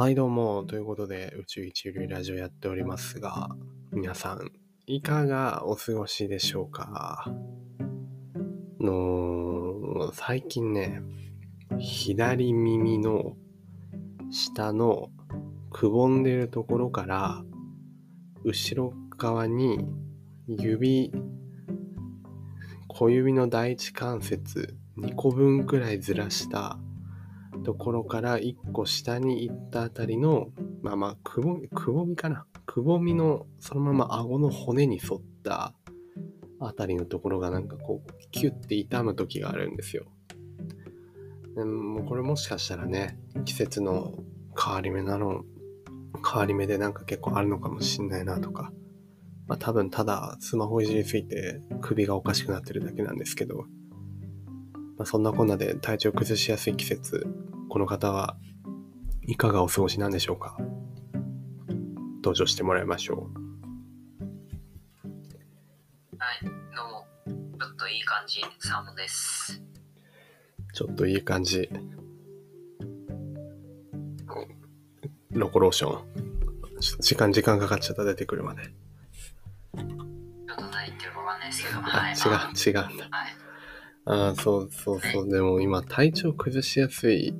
はいどうも、ということで宇宙一流ラジオやっておりますが、皆さん、いかがお過ごしでしょうか？の、最近ね、左耳の下のくぼんでるところから、後ろ側に指、小指の第一関節2個分くらいずらしたところから1個下に行ったあたりの、まあまあ、くぼみ、くぼみかな。くぼみのそのまま顎の骨に沿ったあたりのところがなんかこう、キュッて痛む時があるんですよ。でもこれもしかしたらね、季節の変わり目なの、変わり目でなんか結構あるのかもしんないなとか。まあ多分ただスマホいじりすぎて首がおかしくなってるだけなんですけど、まあ、そんなこんなで体調崩しやすい季節、この方はいかがお過ごしなんでしょうか？登場してもらいましょはい、どうも。ちょっといい感じ、サーモンです。う。ちょっといい感じ。ロコローション。時間、時間かかっちゃった、出てくるまで。ちょっと何言ってるかわかんないですけど、あ、はい。違まあう、違うんだ。はい。ああ、そうそうそう。でも今、体調崩しやすい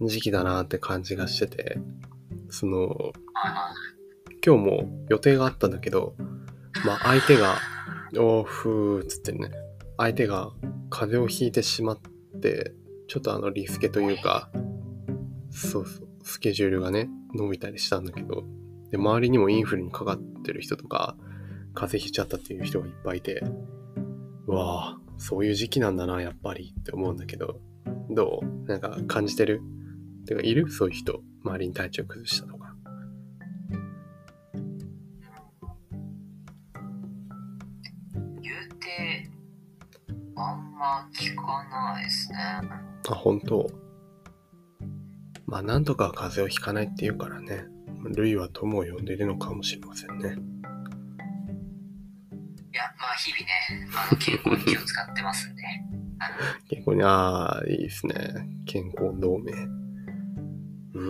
時期だなって感じがしてて、その、今日も予定があったんだけど、まあ相手が、おーふーっつってね、相手が風邪をひいてしまって、ちょっとあのリスケというか、そうそう、スケジュールがね、伸びたりしたんだけど、で、周りにもインフルにかかってる人とか、風邪ひいちゃったっていう人がいっぱいいて、うわあ、そういう時期なんだな、やっぱりって思うんだけど、どう？なんか感じてる？てか、いる？そういう人、周りに体調崩したとか。い。言うて、あんま聞かないですね。あ、本当まあ、なんとか風邪をひかないっていうからね、ルイは友を呼んでいるのかもしれませんね。いや、まあ日々ね、あの、健康に気を使ってますんで。あの結構ね、ああ、いいですね。健康同盟。うー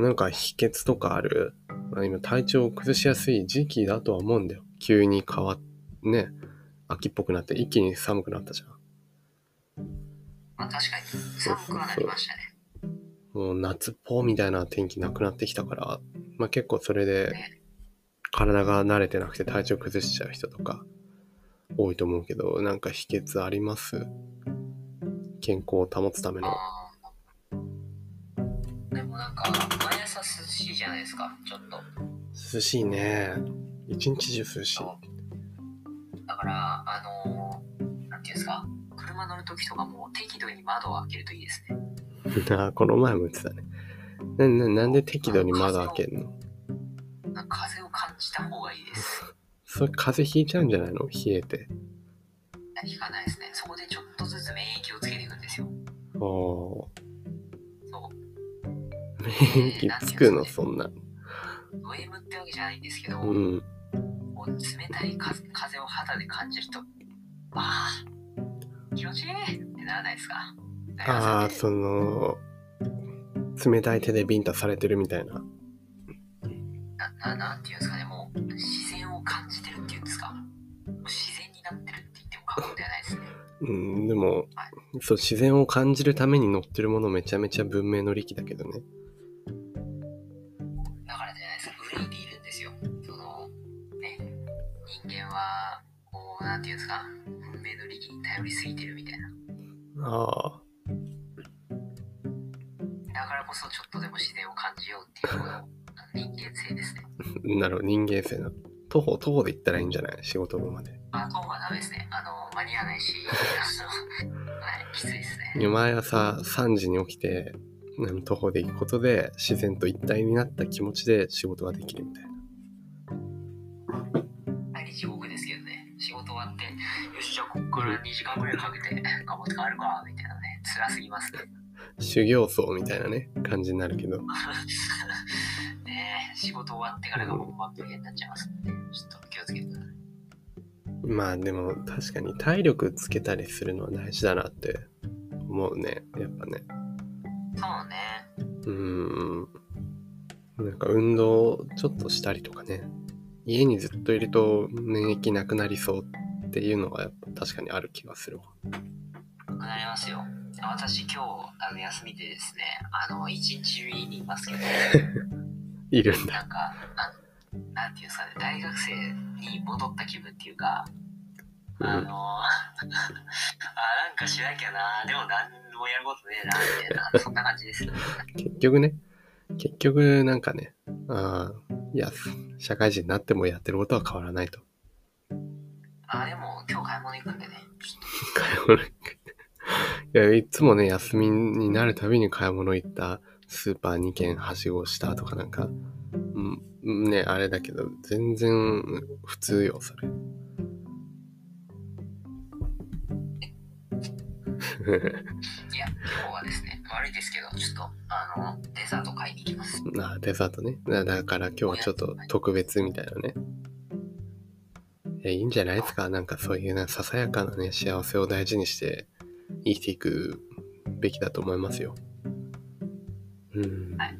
ん、なんか秘訣とかある？まあ今体調を崩しやすい時期だとは思うんだよ。急に変わっ、ね、秋っぽくなって一気に寒くなったじゃん。まあ確かに、寒くはなりましたね。もう夏っぽみたいな天気なくなってきたから、まあ結構それで体が慣れてなくて体調崩しちゃう人とか多いと思うけど、なんか秘訣あります？健康を保つための。でもなんか、毎朝涼しいじゃないですか、ちょっと。涼しいね。一日中涼しい。だから、あのーなんていうんですか、車乗るときとかも適度に窓を開けるといいですね。あーこの前も言ってたね。な、な、なんで適度に窓開けんの？な風を感じた方がいいです。それ風邪ひいちゃうんじゃないの？冷えて。引かないですね。そこでちょっとずつ免疫をつけていくんですよ。おー。そう。免疫つくの、そんな。ド M ってわけじゃないんですけど、うん。こう冷たい風風を肌で感じると、ああ、気持ちいいってならないですか？ああ、その、冷たい手でビンタされてるみたいな。なななんていうんですかね、もう自然を感じてるっていうんですか。自然になってるって言っても過言ではないですね。うん、でも、そう、自然を感じるために乗ってるものめちゃめちゃ文明の利器だけどね。だからじゃないですか、憂いているんですよ。その、ね、人間は、こう、なんていうんですか、文明の利器に頼りすぎてるみたいな。ああ、だからこそちょっとでも自然を感じようっていう、この人間性ですね。なるほど、人間性な。徒歩、徒歩で行ったらいいんじゃない？仕事場まで。あ、今はダメですね。あの、間に合わないし、はい、きついですね。毎朝3時に起きて、うん徒歩で行くことで自然と一体になった気持ちで仕事ができるみたいな。毎日僕ですけどね、仕事終わって、よし、じゃあこっから2時間ぐらいかけて頑張って帰るか、みたいなね、辛すぎますね。修行僧みたいなね、感じになるけど。仕事終わってからが本番大変になっちゃいますんで、ちょっと気をつけてください。まあでも確かに体力つけたりするのは大事だなって思うね。やっぱね。そうね。うーん。なんか運動ちょっとしたりとかね。家にずっといると免疫なくなりそうっていうのはやっぱ確かにある気がするわ。なくなりますよ。私今日あの休みでですね、あの、一日中家にいますけど、いるんだ。なんか、あなんていうんですかね、大学生に戻った気分っていうか、うんあの、あ、なんかしなきゃな、でも何もやることねえな、みたいな、そんな感じです。結局ね、結局なんかね、ああ、いや、社会人になってもやってることは変わらないと。あ、でも今日買い物行くんでね、買い物行く。いや、いつもね、休みになるたびに買い物行った、スーパー2軒はしごしたとかなんか、うん、ね、あれだけど、全然普通よ、それ。と、いや、今日はですね、悪いですけど、ちょっと、あの、デザート買いに行きます。あデザートね。だだから今日はちょっと特別みたいなね。いや、いいんじゃないですか？なんかそういうね、ささやかなね、幸せを大事にして生きていくべきだと思いますよ。うんはい。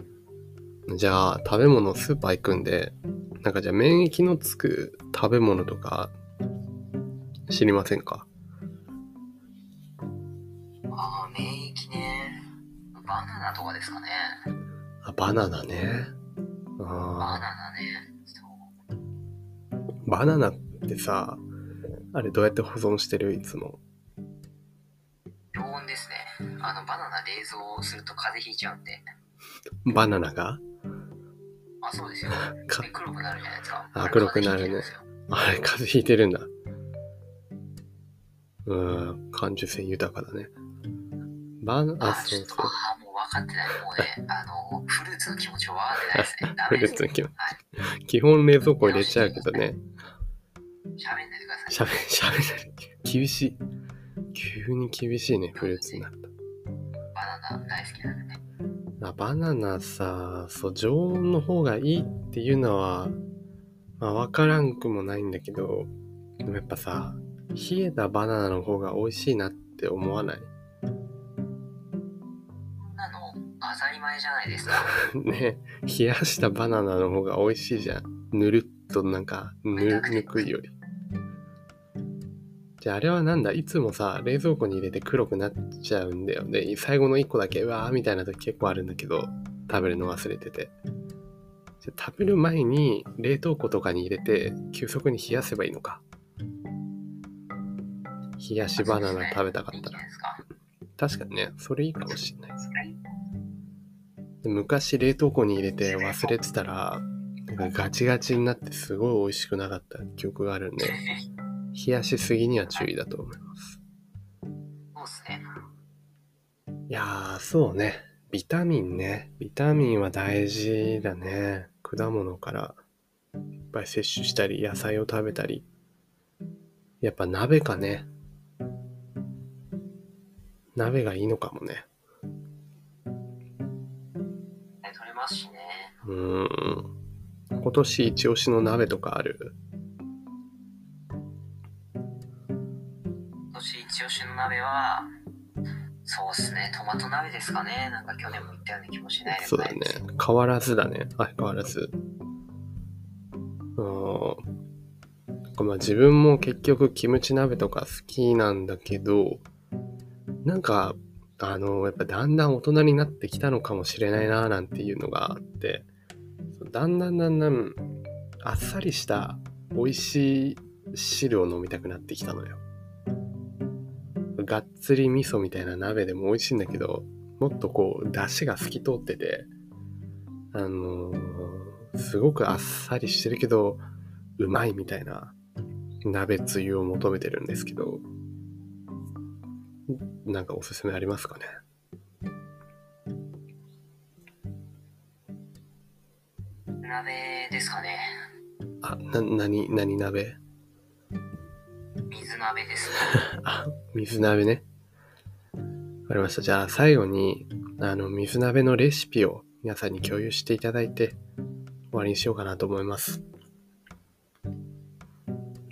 じゃあ、食べ物スーパー行くんで、なんかじゃあ免疫のつく食べ物とか知りませんか？ああ、免疫ね。バナナとかですかね。あ、バナナね。バあナナね。そう。ーバナナってさ、あれどうやって保存してる？いつも。常温ですね。あの、バナナ冷蔵すると風邪ひいちゃうんで。バナナが？あ、そうですよ。かで黒くなるじゃないですか。あれ黒くなるねあれ、風邪ひいてるんだ。うーん、感受性豊かだね。バナ、あ、あ、そうそう。あ、もう分かってない。もうね、あの、フルーツの気持ちを分かってないですね。ダフ。ルーツの気持ちはい。基本冷蔵庫入れちゃうけどね。喋んないでください。しゃべ、しゃべない。厳しい。急に厳しいね、フルーツになった。バナナ大好きなんでね。あバナナさ、そう、常温の方がいいっていうのは、まあ、わからんくもないんだけど、でもやっぱさ、冷えたバナナの方が美味しいなって思わない？なの、当たり前じゃないですか。ね、冷やしたバナナの方が美味しいじゃん。ぬるっとなんか、ぬぬくいより。じゃああれはなんだ？いつもさ、冷蔵庫に入れて黒くなっちゃうんだよ。で、最後の1個だけ、うわーみたいな時結構あるんだけど、食べるの忘れてて。じゃあ食べる前に冷凍庫とかに入れて、急速に冷やせばいいのか。冷やしバナナ食べたかったら。確かにね、それいいかもしれない。昔冷凍庫に入れて忘れてたらなんかガチガチになってすごい美味しくなかった記憶があるんで 冷やしすぎには注意だと思います。そうですね。いやーそうね。ビタミンね。ビタミンは大事だね。果物からいっぱい摂取したり野菜を食べたり。やっぱ鍋かね。鍋がいいのかもね。ね取れますしね。うーん。今年一押しの鍋とかある？は、そうですね、トマト鍋ですかね。なんか去年も言ったような気もしないでそうだね。。変わらずだね。相変わらず。うーん。まあ自分も結局キムチ鍋とか好きなんだけど、なんか、あの、やっぱだんだん大人になってきたのかもしれないななんていうのがあって、だんだんだんだんあっさりした美味しい汁を飲みたくなってきたのよ。がっつり味噌みたいな鍋でも美味しいんだけど、もっとこう、出汁が透き通ってて、あのーすごくあっさりしてるけど、うまいみたいな鍋つゆを求めてるんですけど、なんかおすすめありますかね？鍋ですかね。あ、な、なに、何鍋？水鍋です、あ、水鍋ね。わかりました。じゃあ最後に、あの、水鍋のレシピを皆さんに共有していただいて、終わりにしようかなと思います。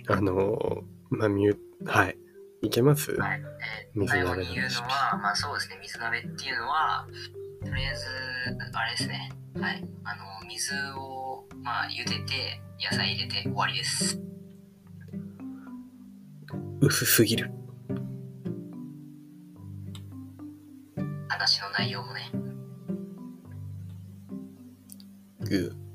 あの、まあ、ミュはい。いけます、はい、えー、水鍋のレシピ。は、まあそうですね、水鍋っていうのは、とりあえず、あれですね、はい。あの、水を、まあ、茹でて、野菜入れて終わりです。薄すぎる。話の内容もね。グー。